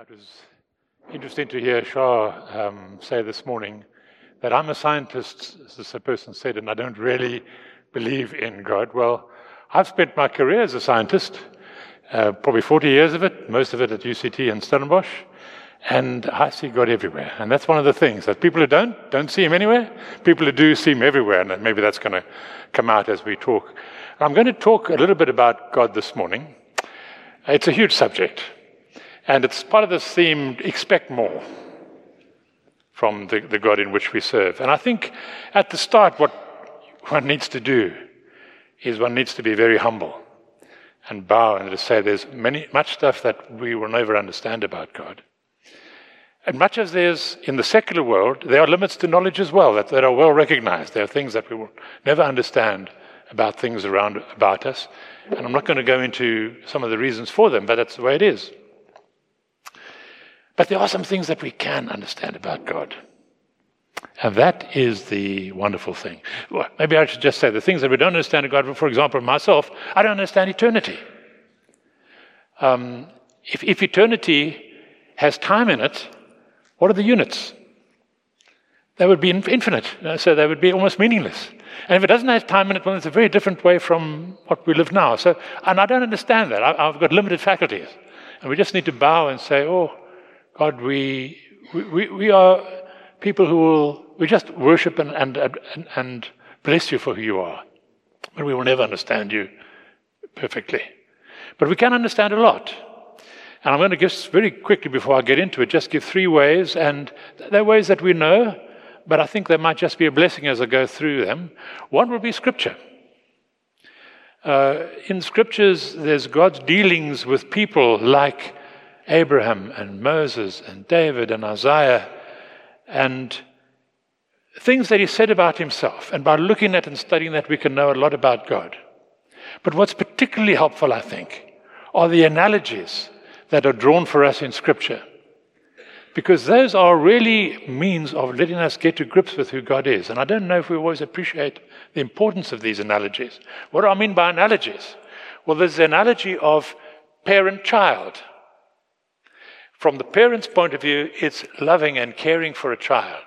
It was interesting to hear Shah um, say this morning that I'm a scientist, as a person said, and I don't really believe in God. Well, I've spent my career as a scientist, uh, probably 40 years of it, most of it at UCT and Stellenbosch, and I see God everywhere. And that's one of the things that people who don't, don't see Him anywhere, people who do see Him everywhere, and maybe that's going to come out as we talk. I'm going to talk a little bit about God this morning. It's a huge subject. And it's part of this theme expect more from the, the God in which we serve. And I think at the start, what one needs to do is one needs to be very humble and bow and to say there's many, much stuff that we will never understand about God. And much as there's in the secular world, there are limits to knowledge as well that, that are well recognized. There are things that we will never understand about things around about us. And I'm not going to go into some of the reasons for them, but that's the way it is. But there are some things that we can understand about God. And that is the wonderful thing. Well, maybe I should just say the things that we don't understand about God, for example, myself, I don't understand eternity. Um, if, if eternity has time in it, what are the units? They would be infinite, uh, so they would be almost meaningless. And if it doesn't have time in it, well, it's a very different way from what we live now. So, and I don't understand that. I, have got limited faculties. And we just need to bow and say, oh, God, we, we, we are people who will, we just worship and, and, and, and bless you for who you are. But we will never understand you perfectly. But we can understand a lot. And I'm going to give very quickly before I get into it, just give three ways. And they're ways that we know, but I think they might just be a blessing as I go through them. One will be Scripture. Uh, in Scriptures, there's God's dealings with people like Abraham and Moses and David and Isaiah and things that he said about himself. And by looking at and studying that, we can know a lot about God. But what's particularly helpful, I think, are the analogies that are drawn for us in Scripture. Because those are really means of letting us get to grips with who God is. And I don't know if we always appreciate the importance of these analogies. What do I mean by analogies? Well, there's the analogy of parent child. From the parent's point of view, it's loving and caring for a child.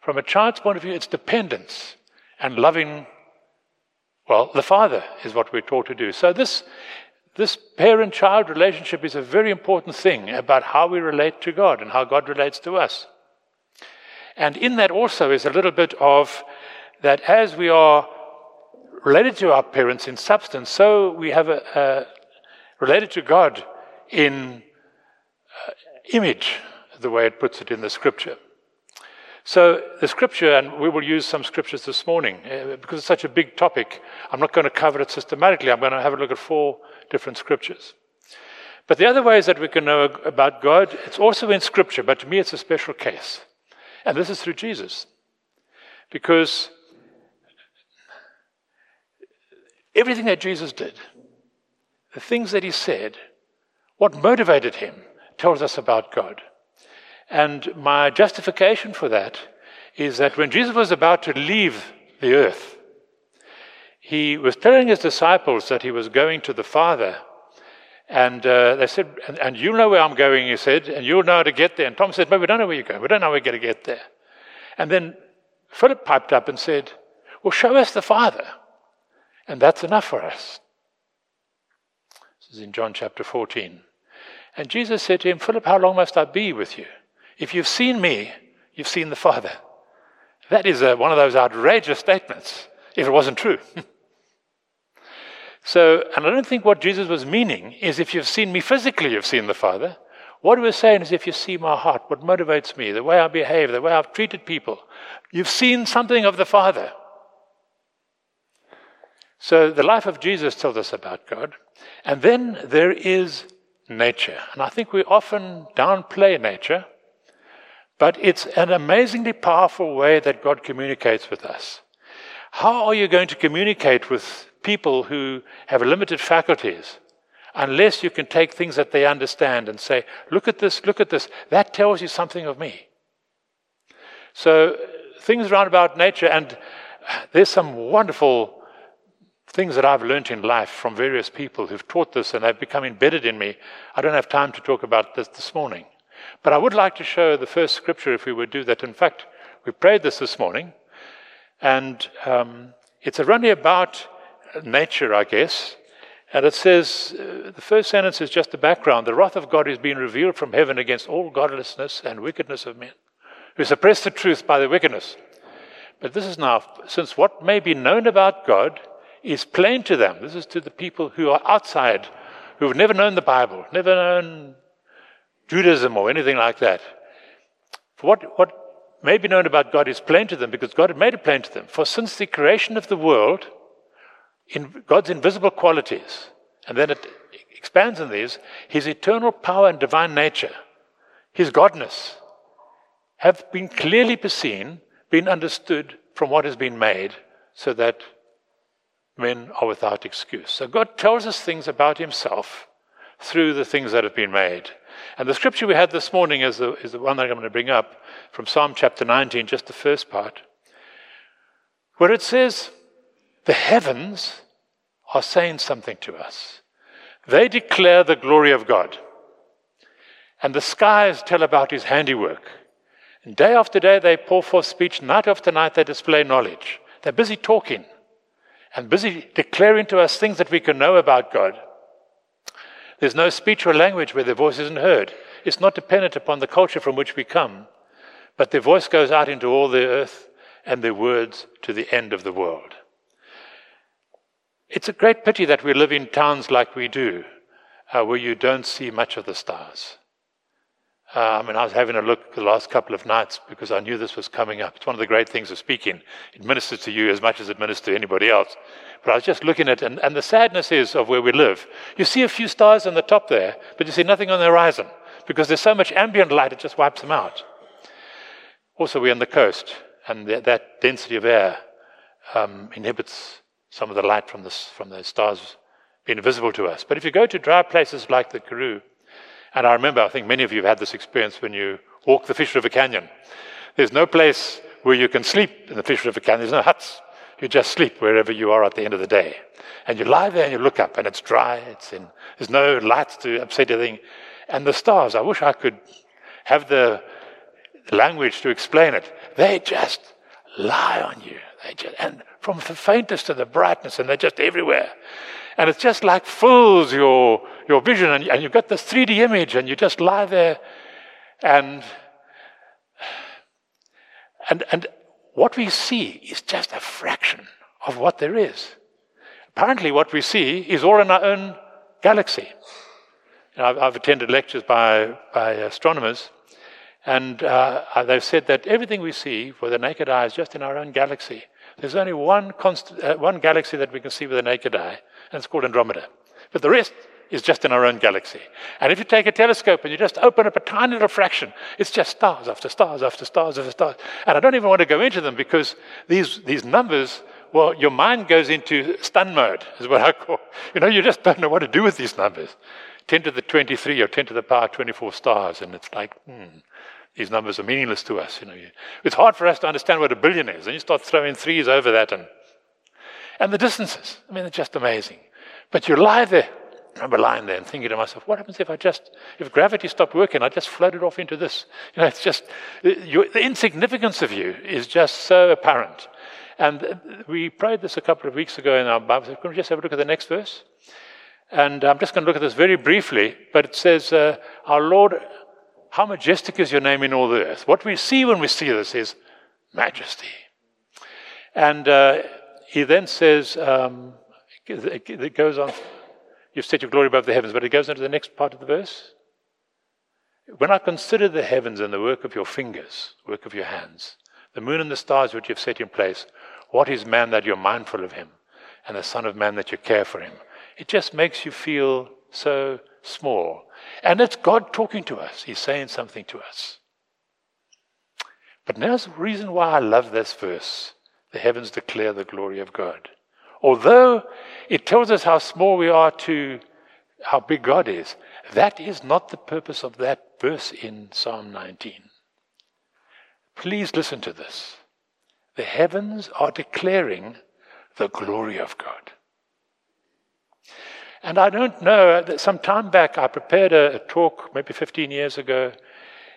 From a child's point of view, it's dependence and loving, well, the father is what we're taught to do. So, this, this parent child relationship is a very important thing about how we relate to God and how God relates to us. And in that also is a little bit of that as we are related to our parents in substance, so we have a, a related to God in image, the way it puts it in the scripture. So, the scripture, and we will use some scriptures this morning uh, because it's such a big topic. I'm not going to cover it systematically. I'm going to have a look at four different scriptures. But the other ways that we can know about God, it's also in scripture, but to me it's a special case. And this is through Jesus. Because everything that Jesus did, the things that he said, what motivated him, tells us about God. And my justification for that is that when Jesus was about to leave the earth, he was telling his disciples that he was going to the Father. And uh, they said, and, and you know where I'm going, he said, and you'll know how to get there. And Tom said, but we don't know where you're going. We don't know how we're going to get there. And then Philip piped up and said, well, show us the Father. And that's enough for us. This is in John chapter 14. And Jesus said to him, Philip, how long must I be with you? If you've seen me, you've seen the Father. That is a, one of those outrageous statements, if it wasn't true. so, and I don't think what Jesus was meaning is if you've seen me physically, you've seen the Father. What he was saying is if you see my heart, what motivates me, the way I behave, the way I've treated people, you've seen something of the Father. So the life of Jesus tells us about God. And then there is nature. And I think we often downplay nature, but it's an amazingly powerful way that God communicates with us. How are you going to communicate with people who have limited faculties unless you can take things that they understand and say, look at this, look at this. That tells you something of me. So, things around about nature, and there's some wonderful things that I've learned in life from various people who've taught this and they've become embedded in me. I don't have time to talk about this this morning. But I would like to show the first scripture if we would do that. In fact, we prayed this this morning, and um, it's only about nature, I guess. And it says, uh, the first sentence is just the background. The wrath of God is being revealed from heaven against all godlessness and wickedness of men, who suppress the truth by their wickedness. But this is now, since what may be known about God is plain to them. This is to the people who are outside, who have never known the Bible, never known Judaism or anything like that. What, what may be known about God is plain to them because God had made it plain to them. For since the creation of the world, in God's invisible qualities, and then it expands on these, his eternal power and divine nature, his godness, have been clearly seen, been understood from what has been made, so that men are without excuse. So God tells us things about himself through the things that have been made. And the scripture we had this morning is the, is the one that I'm going to bring up from Psalm chapter 19, just the first part, where it says, The heavens are saying something to us. They declare the glory of God. And the skies tell about his handiwork. And day after day they pour forth speech, night after night they display knowledge. They're busy talking and busy declaring to us things that we can know about God. There's no speech or language where their voice isn't heard. It's not dependent upon the culture from which we come, but their voice goes out into all the earth and their words to the end of the world. It's a great pity that we live in towns like we do, uh, where you don't see much of the stars. Uh, I I was having a look the last couple of nights because I knew this was coming up. It's one of the great things of speaking. It ministers to you as much as it ministers to anybody else. But I was just looking at and, and the sadness is of where we live. You see a few stars on the top there, but you see nothing on the horizon because there's so much ambient light, it just wipes them out. Also, we're on the coast, and the, that density of air um, inhibits some of the light from, this, from the stars being visible to us. But if you go to dry places like the Karoo, and I remember, I think many of you have had this experience when you walk the Fish River Canyon. There's no place where you can sleep in the Fish River Canyon. There's no huts. You just sleep wherever you are at the end of the day. And you lie there and you look up and it's dry. It's in, there's no lights to upset anything. And the stars, I wish I could have the language to explain it. They just lie on you. They just, and from the faintest to the brightness, and they're just everywhere. And it's just like fills your, your vision, and, and you've got this 3D image, and you just lie there. And, and, and what we see is just a fraction of what there is. Apparently, what we see is all in our own galaxy. You know, I've, I've, attended lectures by, by astronomers, and uh, they've said that everything we see with the naked eye is just in our own galaxy. There's only one, const- uh, one galaxy that we can see with the naked eye, and it's called Andromeda. But the rest is just in our own galaxy. And if you take a telescope and you just open up a tiny little fraction, it's just stars after stars after stars after stars. And I don't even want to go into them because these, these numbers, well, your mind goes into stun mode, is what I call. You know, you just don't know what to do with these numbers. 10 to the 23 or 10 to the power 24 stars. And it's like, hmm, these numbers are meaningless to us. You know, it's hard for us to understand what a billion is. And you start throwing threes over that and and the distances. I mean, they're just amazing. But you lie there. I remember lying there and thinking to myself, what happens if I just, if gravity stopped working, I just floated off into this? You know, it's just, the insignificance of you is just so apparent. And we prayed this a couple of weeks ago in our Bible. So can we just have a look at the next verse? And I'm just going to look at this very briefly, but it says, uh, Our Lord, how majestic is your name in all the earth. What we see when we see this is majesty. And uh, he then says, um, it goes on, you've set your glory above the heavens, but it goes into the next part of the verse. When I consider the heavens and the work of your fingers, work of your hands, the moon and the stars which you've set in place, what is man that you're mindful of him, and the Son of Man that you care for him? It just makes you feel so small. And it's God talking to us. He's saying something to us. But now's the reason why I love this verse. The heavens declare the glory of God. Although it tells us how small we are to how big God is, that is not the purpose of that verse in Psalm 19. Please listen to this. The heavens are declaring the glory of God. And I don't know, that some time back, I prepared a, a talk, maybe 15 years ago,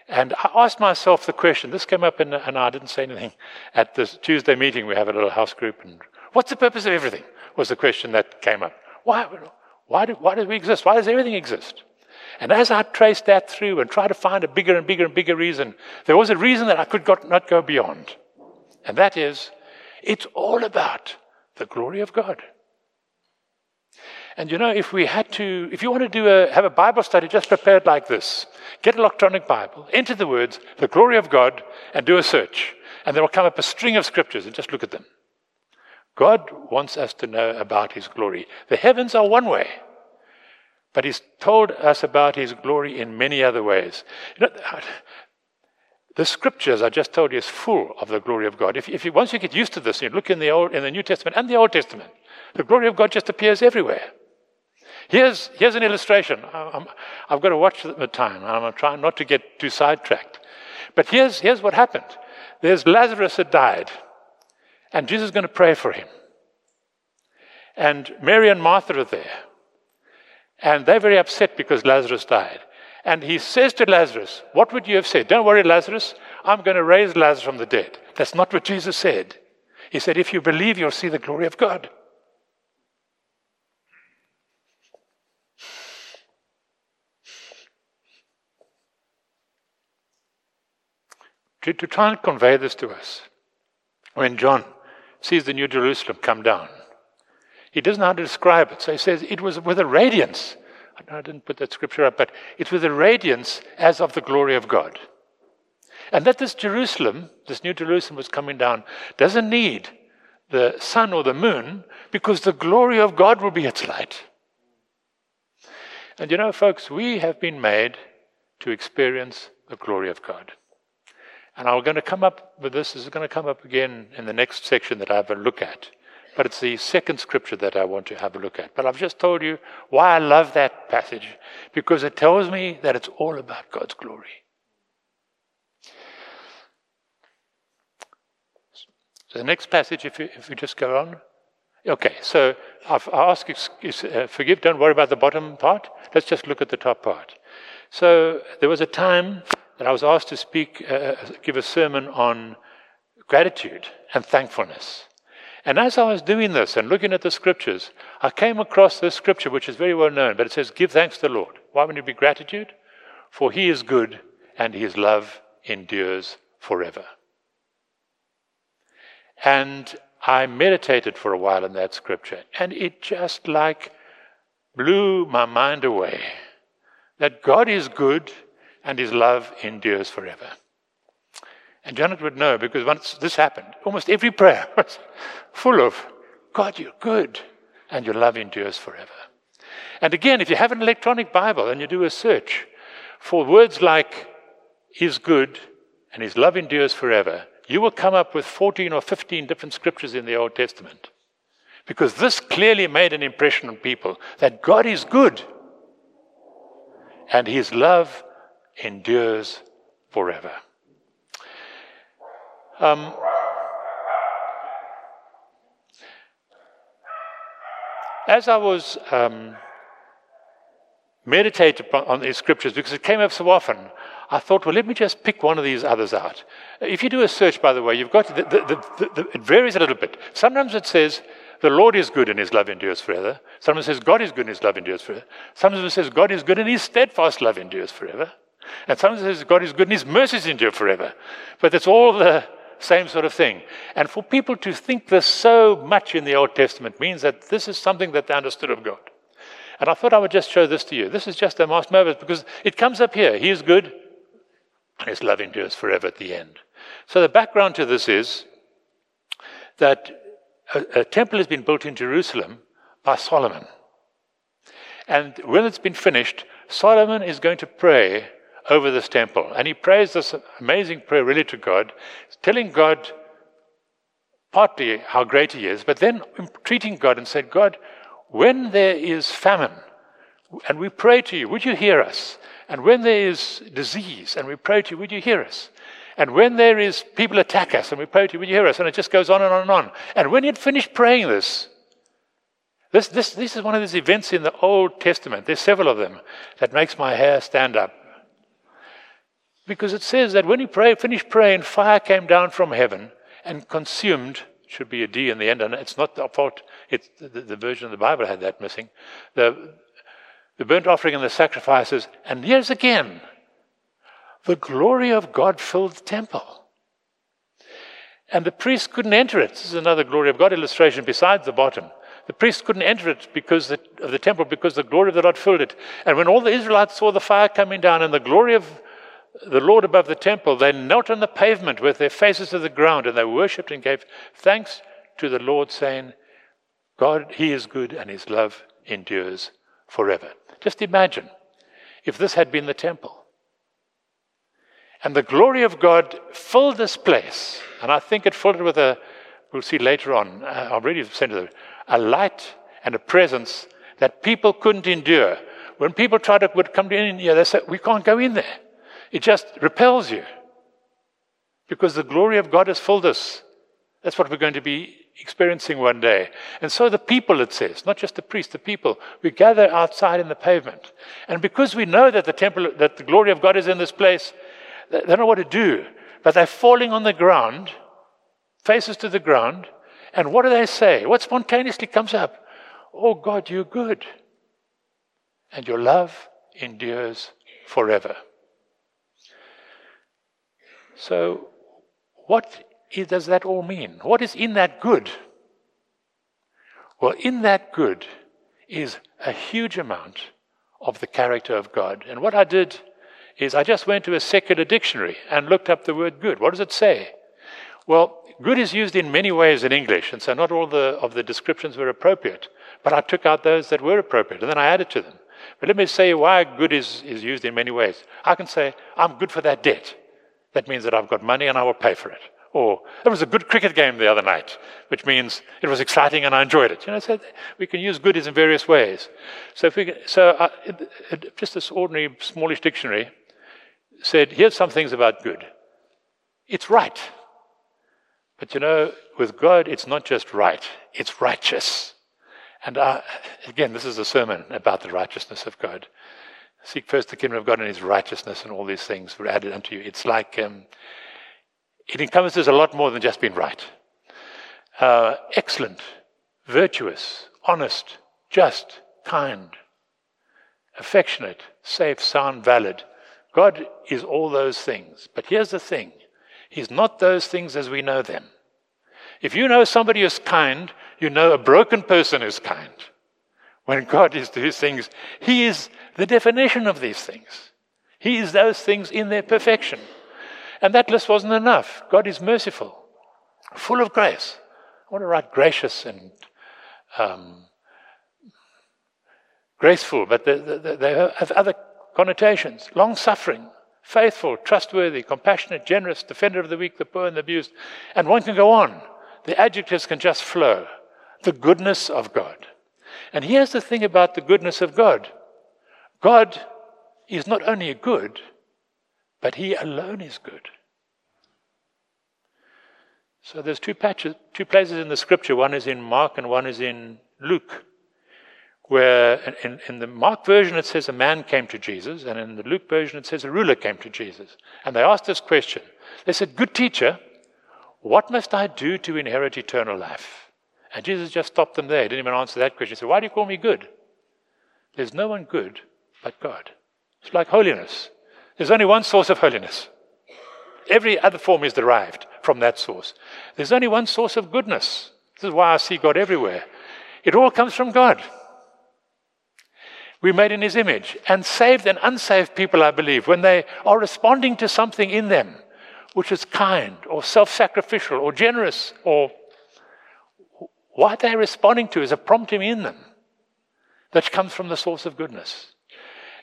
and I asked myself the question. This came up, in, and I didn't say anything at this Tuesday meeting. We have a little house group, and what's the purpose of everything? Was the question that came up. Why, why, do, why do we exist? Why does everything exist? And as I traced that through and tried to find a bigger and bigger and bigger reason, there was a reason that I could not go beyond. And that is, it's all about the glory of God. And you know, if we had to, if you want to do a, have a Bible study just prepared like this, get an electronic Bible, enter the words, the glory of God, and do a search. And there will come up a string of scriptures and just look at them. God wants us to know about His glory. The heavens are one way, but He's told us about His glory in many other ways. You know, the scriptures I just told you is full of the glory of God. If, if you, once you get used to this, you look in the Old, in the New Testament and the Old Testament, the glory of God just appears everywhere. Here's, here's an illustration. i have got to watch the time. I'm trying not to get too sidetracked. But here's, here's what happened. There's Lazarus had died, and Jesus is going to pray for him. And Mary and Martha are there. And they're very upset because Lazarus died. And he says to Lazarus, What would you have said? Don't worry, Lazarus. I'm going to raise Lazarus from the dead. That's not what Jesus said. He said, If you believe, you'll see the glory of God. To, to try and convey this to us. When John sees the New Jerusalem come down, he doesn't know how to describe it. So he says it was with a radiance. I didn't put that scripture up, but it's with a radiance as of the glory of God. And that this Jerusalem, this New Jerusalem was coming down, doesn't need the sun or the moon because the glory of God will be its light. And you know, folks, we have been made to experience the glory of God. And I'm going to come up with this. This is going to come up again in the next section that I have a look at. But it's the second scripture that I want to have a look at. But I've just told you why I love that passage, because it tells me that it's all about God's glory. So the next passage, if you, if you just go on. Okay, so I've, I ask, uh, forgive, don't worry about the bottom part. Let's just look at the top part. So there was a time I was asked to speak, uh, uh, give a sermon on gratitude and thankfulness. And as I was doing this and looking at the scriptures, I came across this scripture, which is very well known, but it says, Give thanks to the Lord. Why would it be gratitude? For he is good and his love endures forever. And I meditated for a while in that scripture, and it just like blew my mind away that God is good and his love endures forever. And Janet would know because once this happened, almost every prayer was full of, God, you're good, and your love endures forever. And again, if you have an electronic Bible and you do a search for words like is good and his love endures forever, you will come up with 14 or 15 different scriptures in the Old Testament. Because this clearly made an impression on people that God is good and his love endures forever. Um, as I was um, meditating on these scriptures, because it came up so often, I thought, well, let me just pick one of these others out. If you do a search, by the way, you've got the, the, the, it varies a little bit. Sometimes it says the Lord is good and his love endures forever. Sometimes it says God is good and his love endures forever. Sometimes it says God is good and his steadfast love endures forever. And sometimes says God is good and his mercies endure forever. But it's all the same sort of thing. And for people to think this so much in the Old Testament means that this is something that they understood of God. And I thought I would just show this to you. This is just a Mas Moses because it comes up here. He is good, and his love endures forever at the end. So the background to this is that a, a temple has been built in Jerusalem by Solomon. And when it's been finished, Solomon is going to pray over this temple. And he prays this amazing prayer really to God, telling God partly how great he is, but then entreating God and said, God, when there is famine, and we pray to you, would you hear us? And when there is disease, and we pray to you, would you hear us? And when there is people attack us, and we pray to you, would you hear us? And it just goes on and on and on. And when he had finished praying this, This, this, this is one of these events in the Old Testament. There's several of them that makes my hair stand up. Because it says that when he pray, finished praying, fire came down from heaven and consumed, should be a D in the end, and it's not the fault, it's the, the version of the Bible had that missing, the, the burnt offering and the sacrifices. And here's again, the glory of God filled the temple. And the priest couldn't enter it. This is another glory of God illustration besides the bottom. The priest couldn't enter it because of the temple because the glory of the Lord filled it. And when all the Israelites saw the fire coming down and the glory of the Lord above the temple, they knelt on the pavement with their faces to the ground and they worshipped and gave thanks to the Lord, saying, God, He is good and His love endures forever. Just imagine if this had been the temple. And the glory of God filled this place. And I think it filled it with a, we'll see later on, uh, I've already sent it, a light and a presence that people couldn't endure. When people tried to would come in they said, We can't go in there. It just repels you. Because the glory of God has filled us. That's what we're going to be experiencing one day. And so the people, it says, not just the priest, the people, we gather outside in the pavement. And because we know that the temple, that the glory of God is in this place, they don't know what to do. But they're falling on the ground, faces to the ground. And what do they say? What spontaneously comes up? Oh God, you're good. And your love endures forever. So, what does that all mean? What is in that good? Well, in that good is a huge amount of the character of God. And what I did is I just went to a secular dictionary and looked up the word good. What does it say? Well, good is used in many ways in English, and so not all the, of the descriptions were appropriate. But I took out those that were appropriate, and then I added to them. But let me say why good is, is used in many ways. I can say, I'm good for that debt. That means that I've got money and I will pay for it. Or there was a good cricket game the other night, which means it was exciting and I enjoyed it. You know, so we can use good in various ways. So, if we so uh, it, it, just this ordinary smallish dictionary said, here's some things about good. It's right. But you know, with God, it's not just right, it's righteous. And uh, again, this is a sermon about the righteousness of God. Seek first the kingdom of God and his righteousness, and all these things were added unto you. It's like um, it encompasses a lot more than just being right. Uh, excellent, virtuous, honest, just, kind, affectionate, safe, sound, valid. God is all those things. But here's the thing He's not those things as we know them. If you know somebody is kind, you know a broken person is kind. When God is these things, He is the definition of these things. He is those things in their perfection. And that list wasn't enough. God is merciful, full of grace. I want to write gracious and um, graceful, but they, they, they have other connotations. Long suffering, faithful, trustworthy, compassionate, generous, defender of the weak, the poor, and the abused. And one can go on. The adjectives can just flow. The goodness of God. And here's the thing about the goodness of God God is not only good, but He alone is good. So there's two, patches, two places in the scripture. One is in Mark and one is in Luke. Where in, in the Mark version it says a man came to Jesus, and in the Luke version it says a ruler came to Jesus. And they asked this question. They said, Good teacher, what must I do to inherit eternal life? And Jesus just stopped them there. He didn't even answer that question. He said, Why do you call me good? There's no one good but God. It's like holiness. There's only one source of holiness. Every other form is derived from that source. There's only one source of goodness. This is why I see God everywhere. It all comes from God. We're made in His image. And saved and unsaved people, I believe, when they are responding to something in them which is kind or self sacrificial or generous or what they're responding to is a prompting in them that comes from the source of goodness.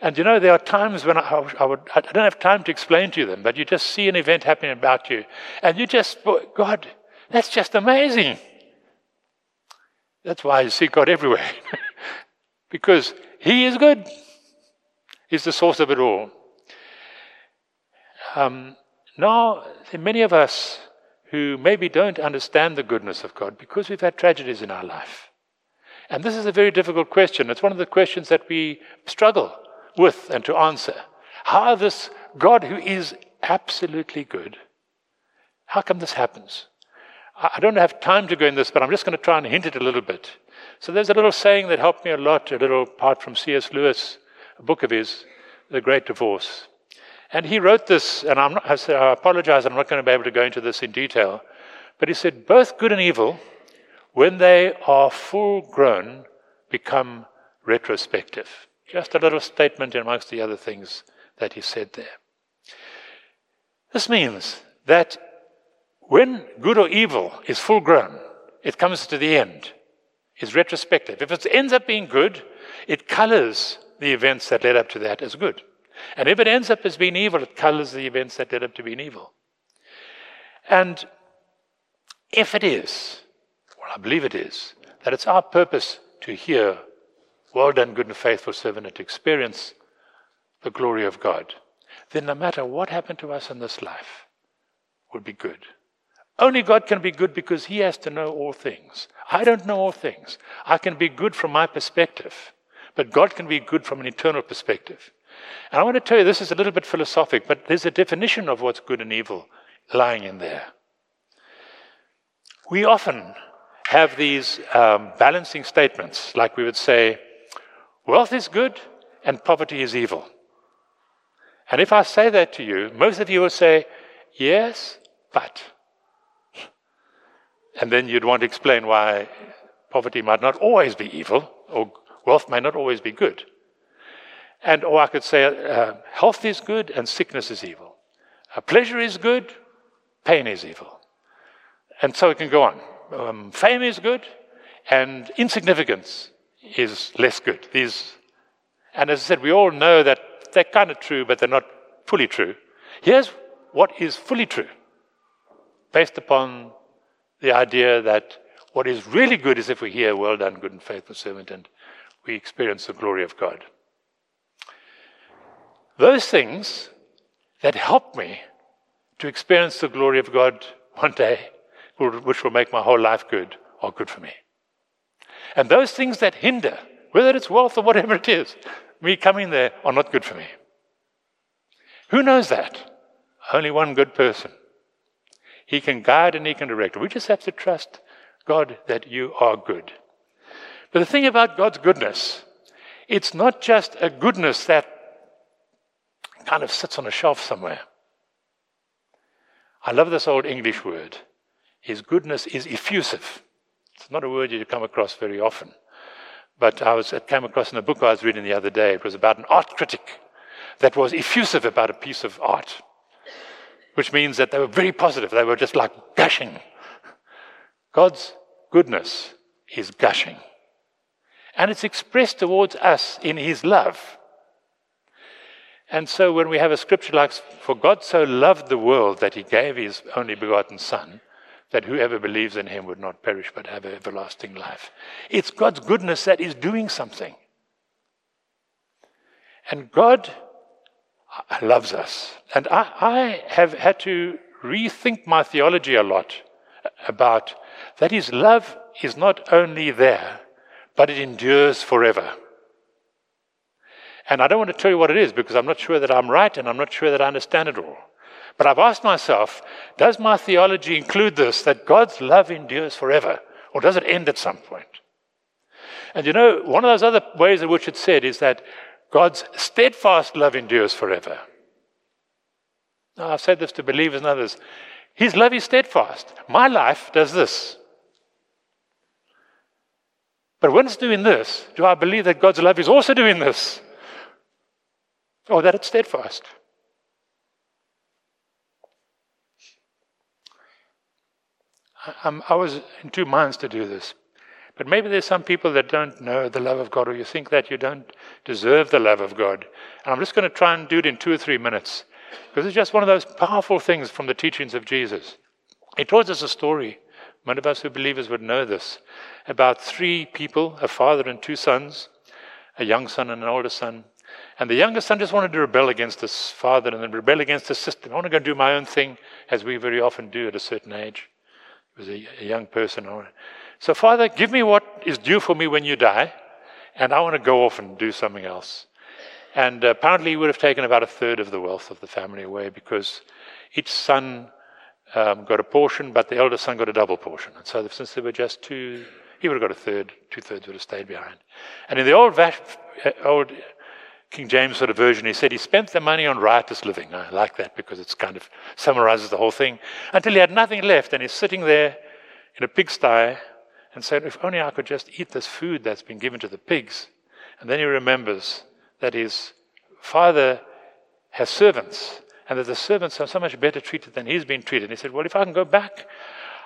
And you know, there are times when I, I, would, I don't have time to explain to them, but you just see an event happening about you, and you just, God, that's just amazing. That's why you see God everywhere. because He is good, He's the source of it all. Um, now, many of us who maybe don't understand the goodness of God because we've had tragedies in our life. And this is a very difficult question. It's one of the questions that we struggle with and to answer. How this God who is absolutely good, how come this happens? I don't have time to go in this, but I'm just going to try and hint it a little bit. So there's a little saying that helped me a lot, a little part from C.S. Lewis, a book of his, The Great Divorce. And he wrote this, and not, I, said, I apologize, I'm not going to be able to go into this in detail. But he said, both good and evil, when they are full grown, become retrospective. Just a little statement amongst the other things that he said there. This means that when good or evil is full grown, it comes to the end, is retrospective. If it ends up being good, it colors the events that led up to that as good. And if it ends up as being evil, it colors the events that led up to being evil. And if it is, well, I believe it is, that it's our purpose to hear, well done, good and faithful servant, and to experience the glory of God, then no matter what happened to us in this life, would be good. Only God can be good because He has to know all things. I don't know all things. I can be good from my perspective, but God can be good from an eternal perspective. And I want to tell you, this is a little bit philosophic, but there's a definition of what's good and evil lying in there. We often have these um, balancing statements, like we would say, wealth is good and poverty is evil. And if I say that to you, most of you will say, yes, but. And then you'd want to explain why poverty might not always be evil, or wealth may not always be good. And, or I could say, uh, health is good and sickness is evil. Uh, pleasure is good, pain is evil. And so it can go on. Um, fame is good, and insignificance is less good. These, and as I said, we all know that they're kind of true, but they're not fully true. Here's what is fully true, based upon the idea that what is really good is if we hear, Well done, good and faithful servant, and we experience the glory of God. Those things that help me to experience the glory of God one day which will make my whole life good, are good for me. And those things that hinder, whether it's wealth or whatever it is, me coming there are not good for me. Who knows that? Only one good person. He can guide and he can direct. We just have to trust God that you are good. But the thing about God's goodness, it's not just a goodness that kind of sits on a shelf somewhere. I love this old English word. His goodness is effusive. It's not a word you come across very often. But I was, it came across in a book I was reading the other day. It was about an art critic that was effusive about a piece of art, which means that they were very positive. They were just like gushing. God's goodness is gushing. And it's expressed towards us in His love. And so when we have a scripture like, For God so loved the world that He gave His only begotten Son, that whoever believes in him would not perish but have everlasting life. It's God's goodness that is doing something. And God uh, loves us. And I, I have had to rethink my theology a lot uh, about that his love is not only there, but it endures forever. And I don't want to tell you what it is because I'm not sure that I'm right and I'm not sure that I understand it all. But I've asked myself, does my theology include this, that God's love endures forever, or does it end at some point? And you know, one of those other ways in which it's said is that God's steadfast love endures forever. Now, I've said this to believers and others. His love is steadfast. My life does this. But when it's doing this, do I believe that God's love is also doing this? Or that it's steadfast? I was in two minds to do this. But maybe there's some people that don't know the love of God, or you think that you don't deserve the love of God. And I'm just going to try and do it in two or three minutes, because it's just one of those powerful things from the teachings of Jesus. He told us a story. Many of us who believers would know this about three people a father and two sons, a young son and an older son. And the younger son just wanted to rebel against his father and then rebel against his sister. I want to go and do my own thing, as we very often do at a certain age was a, a young person. So, Father, give me what is due for me when you die, and I want to go off and do something else. And uh, apparently, he would have taken about a third of the wealth of the family away because each son um, got a portion, but the eldest son got a double portion. And so, since there were just two, he would have got a third, two thirds would have stayed behind. And in the old, uh, old King James sort of version, he said he spent the money on riotous living. I like that because it kind of summarizes the whole thing until he had nothing left and he's sitting there in a pigsty and said, If only I could just eat this food that's been given to the pigs. And then he remembers that his father has servants and that the servants are so much better treated than he's been treated. And he said, Well, if I can go back,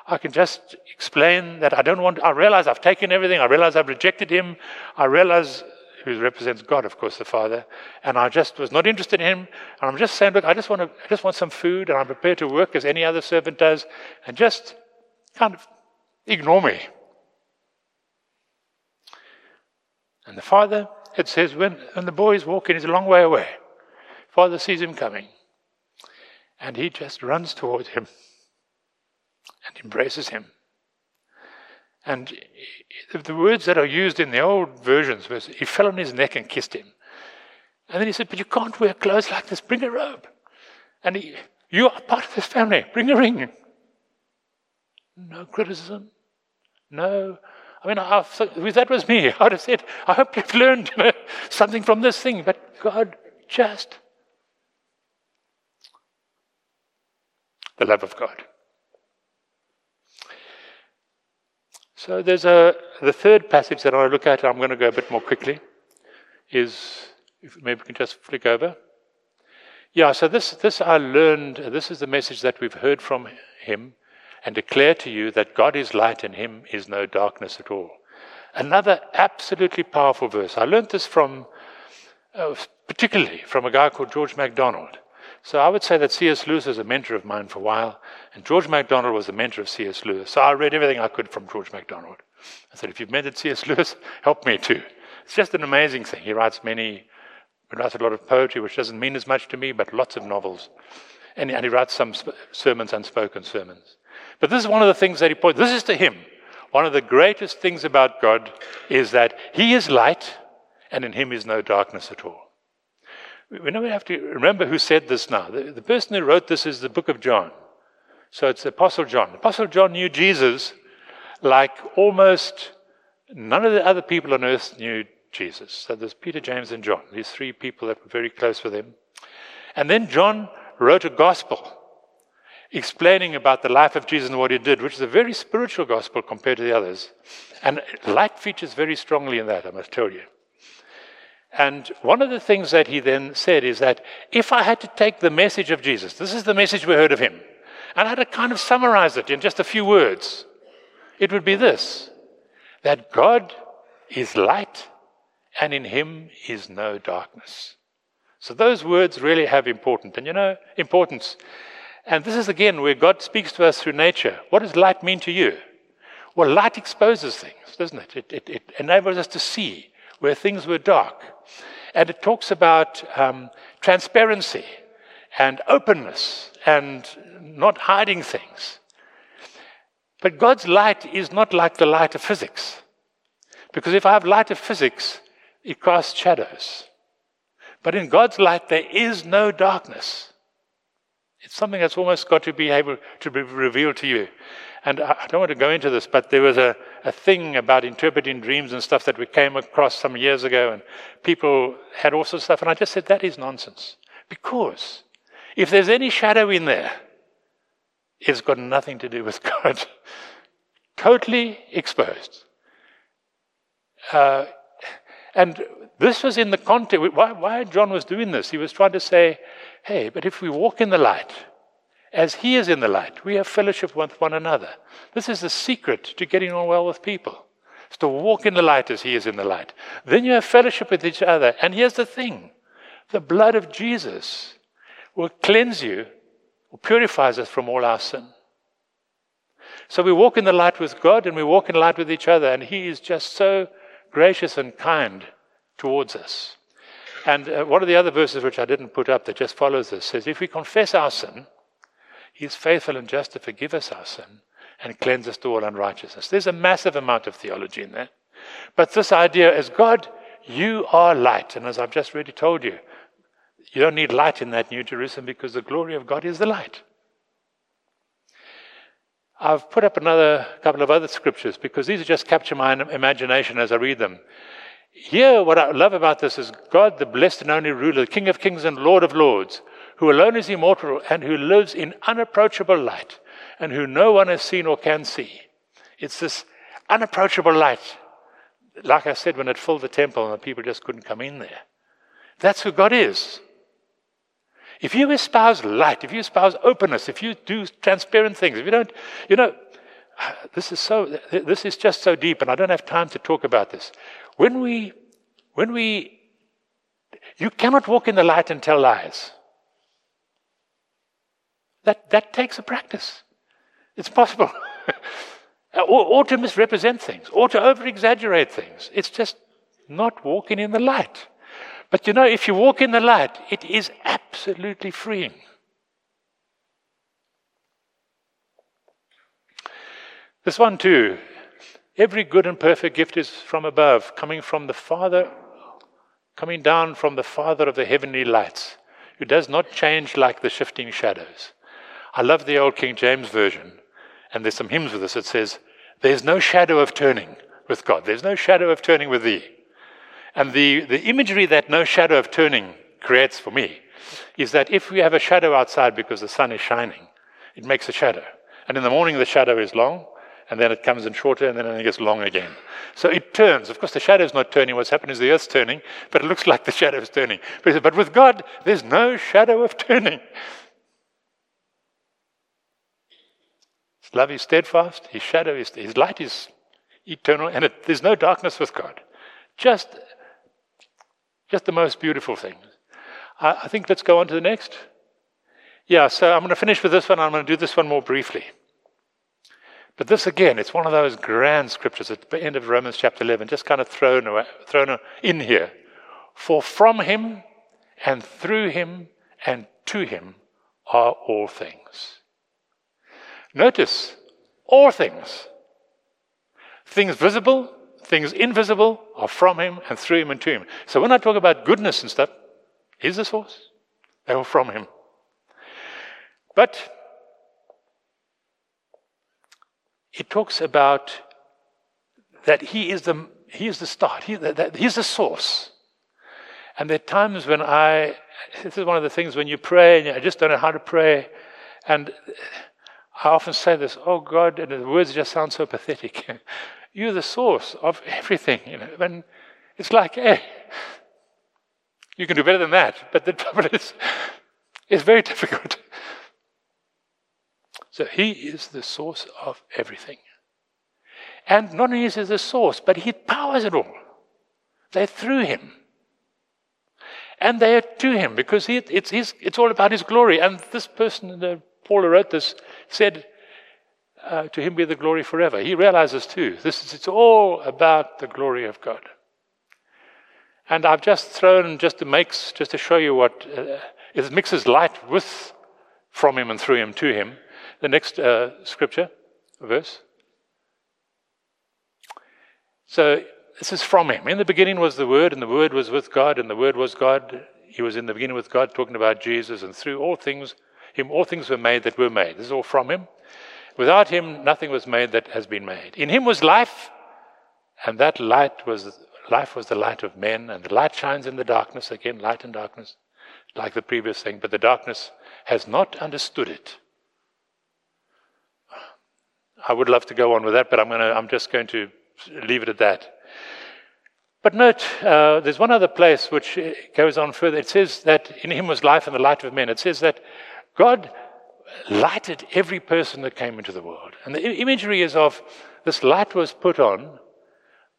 I can just explain that I don't want, I realize I've taken everything. I realize I've rejected him. I realize who represents God, of course, the Father. And I just was not interested in him. And I'm just saying, look, I just want to, I just want some food, and I'm prepared to work as any other servant does, and just kind of ignore me. And the father, it says, when, when the boy is walking, he's a long way away. Father sees him coming. And he just runs towards him and embraces him. And the words that are used in the old versions was he fell on his neck and kissed him. And then he said, But you can't wear clothes like this, bring a robe. And he, you are part of this family, bring a ring. No criticism, no I mean, I, if that was me, I would have said, I hope you've learned something from this thing. But God just. The love of God. So there's a the third passage that I want to look at. I'm going to go a bit more quickly. Is if maybe we can just flick over. Yeah. So this this I learned. This is the message that we've heard from him and declare to you that God is light and him is no darkness at all. Another absolutely powerful verse. I learned this from, uh, particularly from a guy called George MacDonald. So I would say that C.S. Lewis was a mentor of mine for a while, and George MacDonald was a mentor of C.S. Lewis. So I read everything I could from George MacDonald. I said, if you've mentored C.S. Lewis, help me too. It's just an amazing thing. He writes many, he writes a lot of poetry, which doesn't mean as much to me, but lots of novels. And, and he writes some sermons, unspoken sermons. But this is one of the things that he points. This is to him. One of the greatest things about God is that He is light, and in Him is no darkness at all. We we have to remember who said this now. The, the person who wrote this is the book of John. So it's Apostle John. Apostle John knew Jesus like almost none of the other people on earth knew Jesus. So there's Peter, James, and John, these three people that were very close with him. And then John wrote a gospel explaining about the life of Jesus and what he did, which is a very spiritual gospel compared to the others. And light features very strongly in that, I must tell you. And one of the things that he then said is that if I had to take the message of Jesus, this is the message we heard of him, and I had to kind of summarize it in just a few words, it would be this that God is light, and in him is no darkness. So those words really have importance. And you know, importance. And this is again where God speaks to us through nature. What does light mean to you? Well, light exposes things, doesn't it? It, it, it enables us to see where things were dark. And it talks about um, transparency and openness and not hiding things. But God's light is not like the light of physics. Because if I have light of physics, it casts shadows. But in God's light, there is no darkness. It's something that's almost got to be able to be revealed to you. And I don't want to go into this, but there was a, a thing about interpreting dreams and stuff that we came across some years ago, and people had all sorts of stuff. And I just said, that is nonsense. Because if there's any shadow in there, it's got nothing to do with God. totally exposed. Uh, and this was in the context, why, why John was doing this. He was trying to say, hey, but if we walk in the light, as he is in the light, we have fellowship with one another. This is the secret to getting on well with people. It's to walk in the light as he is in the light. Then you have fellowship with each other. And here's the thing the blood of Jesus will cleanse you or purifies us from all our sin. So we walk in the light with God and we walk in the light with each other, and He is just so gracious and kind towards us. And uh, one of the other verses which I didn't put up that just follows this says, If we confess our sin, He is faithful and just to forgive us our sin and cleanse us to all unrighteousness. There's a massive amount of theology in there. But this idea is God, you are light. And as I've just already told you, you don't need light in that New Jerusalem because the glory of God is the light. I've put up another couple of other scriptures because these just capture my imagination as I read them. Here, what I love about this is God, the blessed and only ruler, the King of kings and Lord of lords, who alone is immortal and who lives in unapproachable light and who no one has seen or can see. It's this unapproachable light. Like I said, when it filled the temple and the people just couldn't come in there. That's who God is. If you espouse light, if you espouse openness, if you do transparent things, if you don't, you know, this is so, this is just so deep, and I don't have time to talk about this. When we, when we, you cannot walk in the light and tell lies. That, that takes a practice. It's possible. or, or to misrepresent things, or to over exaggerate things. It's just not walking in the light. But you know, if you walk in the light, it is absolutely freeing. This one, too. Every good and perfect gift is from above, coming from the Father, coming down from the Father of the heavenly lights, who does not change like the shifting shadows. I love the old King James Version, and there's some hymns with this. It says, There's no shadow of turning with God, there's no shadow of turning with thee. And the, the imagery that no shadow of turning creates for me is that if we have a shadow outside because the sun is shining, it makes a shadow. And in the morning, the shadow is long, and then it comes in shorter, and then it gets long again. So it turns. Of course, the shadow is not turning. What's happened is the earth's turning, but it looks like the shadow is turning. But with God, there's no shadow of turning. Love is steadfast, His shadow is, His light is eternal, and it, there's no darkness with God. Just just the most beautiful thing. I, I think let's go on to the next. Yeah, so I'm going to finish with this one. I'm going to do this one more briefly. But this again, it's one of those grand scriptures at the end of Romans chapter 11, just kind of thrown, away, thrown in here. For from him and through him and to him are all things. Notice, all things. Things visible things invisible are from him and through him and to him. So when I talk about goodness and stuff, he's the source. They were from him. But it talks about that he is the, he is the start, he, that, he's the source. And there are times when I, this is one of the things when you pray and I just don't know how to pray. And I often say this, oh God, and the words just sound so pathetic. You're the source of everything. You know, and it's like, eh, you can do better than that. But the trouble is, it's very difficult. So he is the source of everything. And not only is he the source, but he powers it all. They're through him. And they are to him because he, it's, his, it's all about his glory. And this person, the, Paul who wrote this, said uh, to him be the glory forever. He realizes too, this is, it's all about the glory of God. And I've just thrown, just to make, just to show you what, uh, it mixes light with, from him and through him to him. The next uh, scripture, verse. So this is from him. In the beginning was the Word, and the Word was with God, and the Word was God. He was in the beginning with God, talking about Jesus, and through all things, him, all things were made that were made. This is all from him. Without him, nothing was made that has been made. In him was life, and that light was life was the light of men, and the light shines in the darkness. Again, light and darkness, like the previous thing, but the darkness has not understood it. I would love to go on with that, but I'm, gonna, I'm just going to leave it at that. But note, uh, there's one other place which goes on further. It says that in him was life and the light of men. It says that God lighted every person that came into the world. And the imagery is of this light was put on,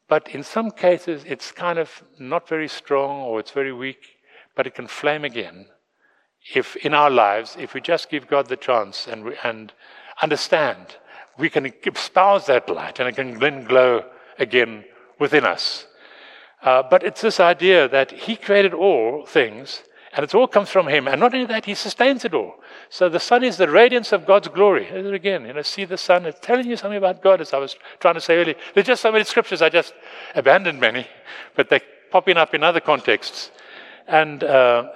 but in some cases it's kind of not very strong or it's very weak, but it can flame again. If in our lives, if we just give God the chance and, and understand, we can espouse that light and it can then glow again within us. Uh, but it's this idea that He created all things And it all comes from Him. And not only that, He sustains it all. So the sun is the radiance of God's glory. Again, you know, see the sun. It's telling you something about God, as I was trying to say earlier. There's just so many scriptures. I just abandoned many, but they're popping up in other contexts. And, uh,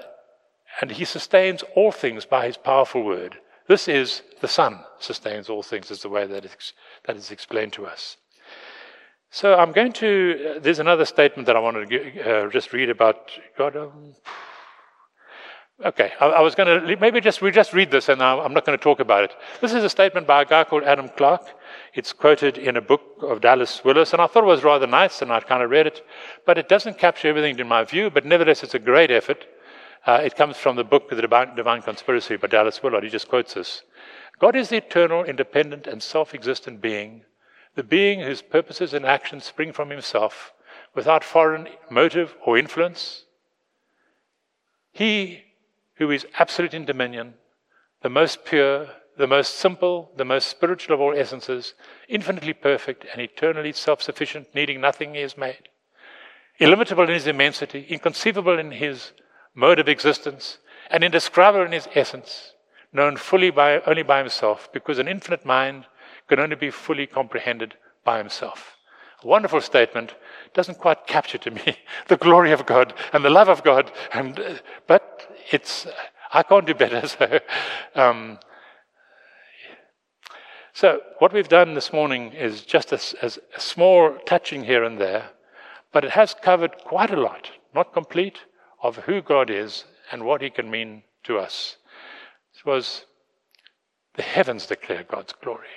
and He sustains all things by His powerful word. This is the sun sustains all things, is the way that it's, that is explained to us. So I'm going to, uh, there's another statement that I wanted to uh, just read about God. Um, okay, I, I was going to, maybe just, we just read this and I'm not going to talk about it. This is a statement by a guy called Adam Clarke. It's quoted in a book of Dallas Willard, and I thought it was rather nice, and I kind of read it, but it doesn't capture everything in my view, but nevertheless, it's a great effort. Uh, it comes from the book, The Divine, Divine Conspiracy by Dallas Willard. He just quotes this God is the eternal, independent, and self existent being the being whose purposes and actions spring from himself without foreign motive or influence. He who is absolute in dominion, the most pure, the most simple, the most spiritual of all essences, infinitely perfect and eternally self sufficient, needing nothing he has made, illimitable in his immensity, inconceivable in his mode of existence, and indescribable in his essence, known fully by, only by himself, because an infinite mind can only be fully comprehended by himself. A wonderful statement doesn't quite capture to me the glory of God and the love of God, and, uh, but it's, I can't do better. So, um, so, what we've done this morning is just a, a small touching here and there, but it has covered quite a lot, not complete, of who God is and what He can mean to us. It was the heavens declare God's glory.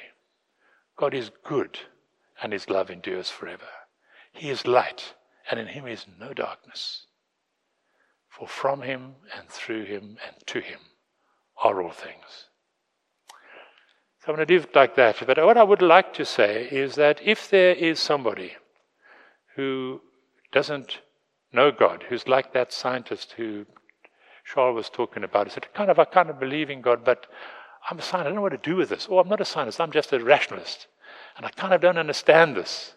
God is good, and his love endures forever. He is light, and in him is no darkness. For from him, and through him, and to him are all things. So I'm going to leave it like that. But what I would like to say is that if there is somebody who doesn't know God, who's like that scientist who Charles was talking about, he said, kind of, I kind of believe in God, but I'm a scientist. I don't know what to do with this. Or I'm not a scientist. I'm just a rationalist. And I kind of don't understand this.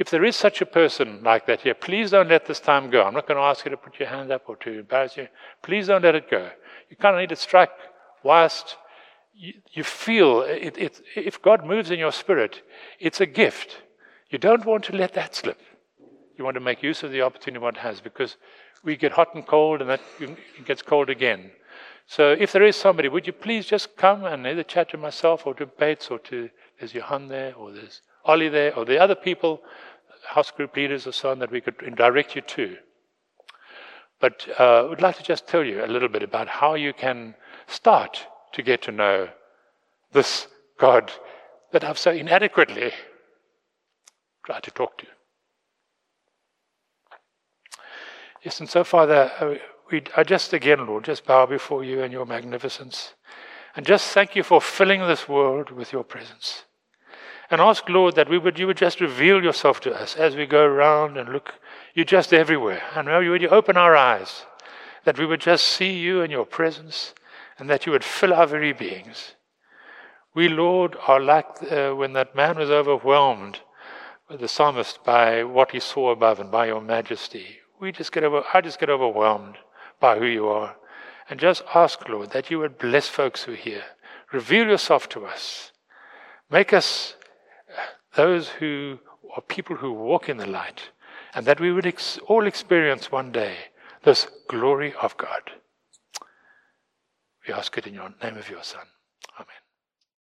If there is such a person like that here, please don't let this time go. I'm not going to ask you to put your hand up or to embarrass you. Please don't let it go. You kind of need to strike whilst you, you feel it, it, if God moves in your spirit, it's a gift. You don't want to let that slip. You want to make use of the opportunity one has because we get hot and cold and that gets cold again. So if there is somebody, would you please just come and either chat to myself or to Bates or to, there's Johan there or there's Ollie there or the other people, house group leaders or so on that we could direct you to. But uh, I would like to just tell you a little bit about how you can start to get to know this God that I've so inadequately tried to talk to. Yes, and so, Father, uh, we, I just again, Lord, just bow before you and your magnificence. And just thank you for filling this world with your presence. And ask, Lord, that we would, you would just reveal yourself to us as we go around and look. You're just everywhere. And would you open our eyes, that we would just see you and your presence, and that you would fill our very beings. We, Lord, are like uh, when that man was overwhelmed, the psalmist, by what he saw above and by your majesty. We just get over, I just get overwhelmed by who you are. And just ask, Lord, that you would bless folks who are here. Reveal yourself to us. Make us those who are people who walk in the light, and that we would ex- all experience one day this glory of God. We ask it in your name of your Son.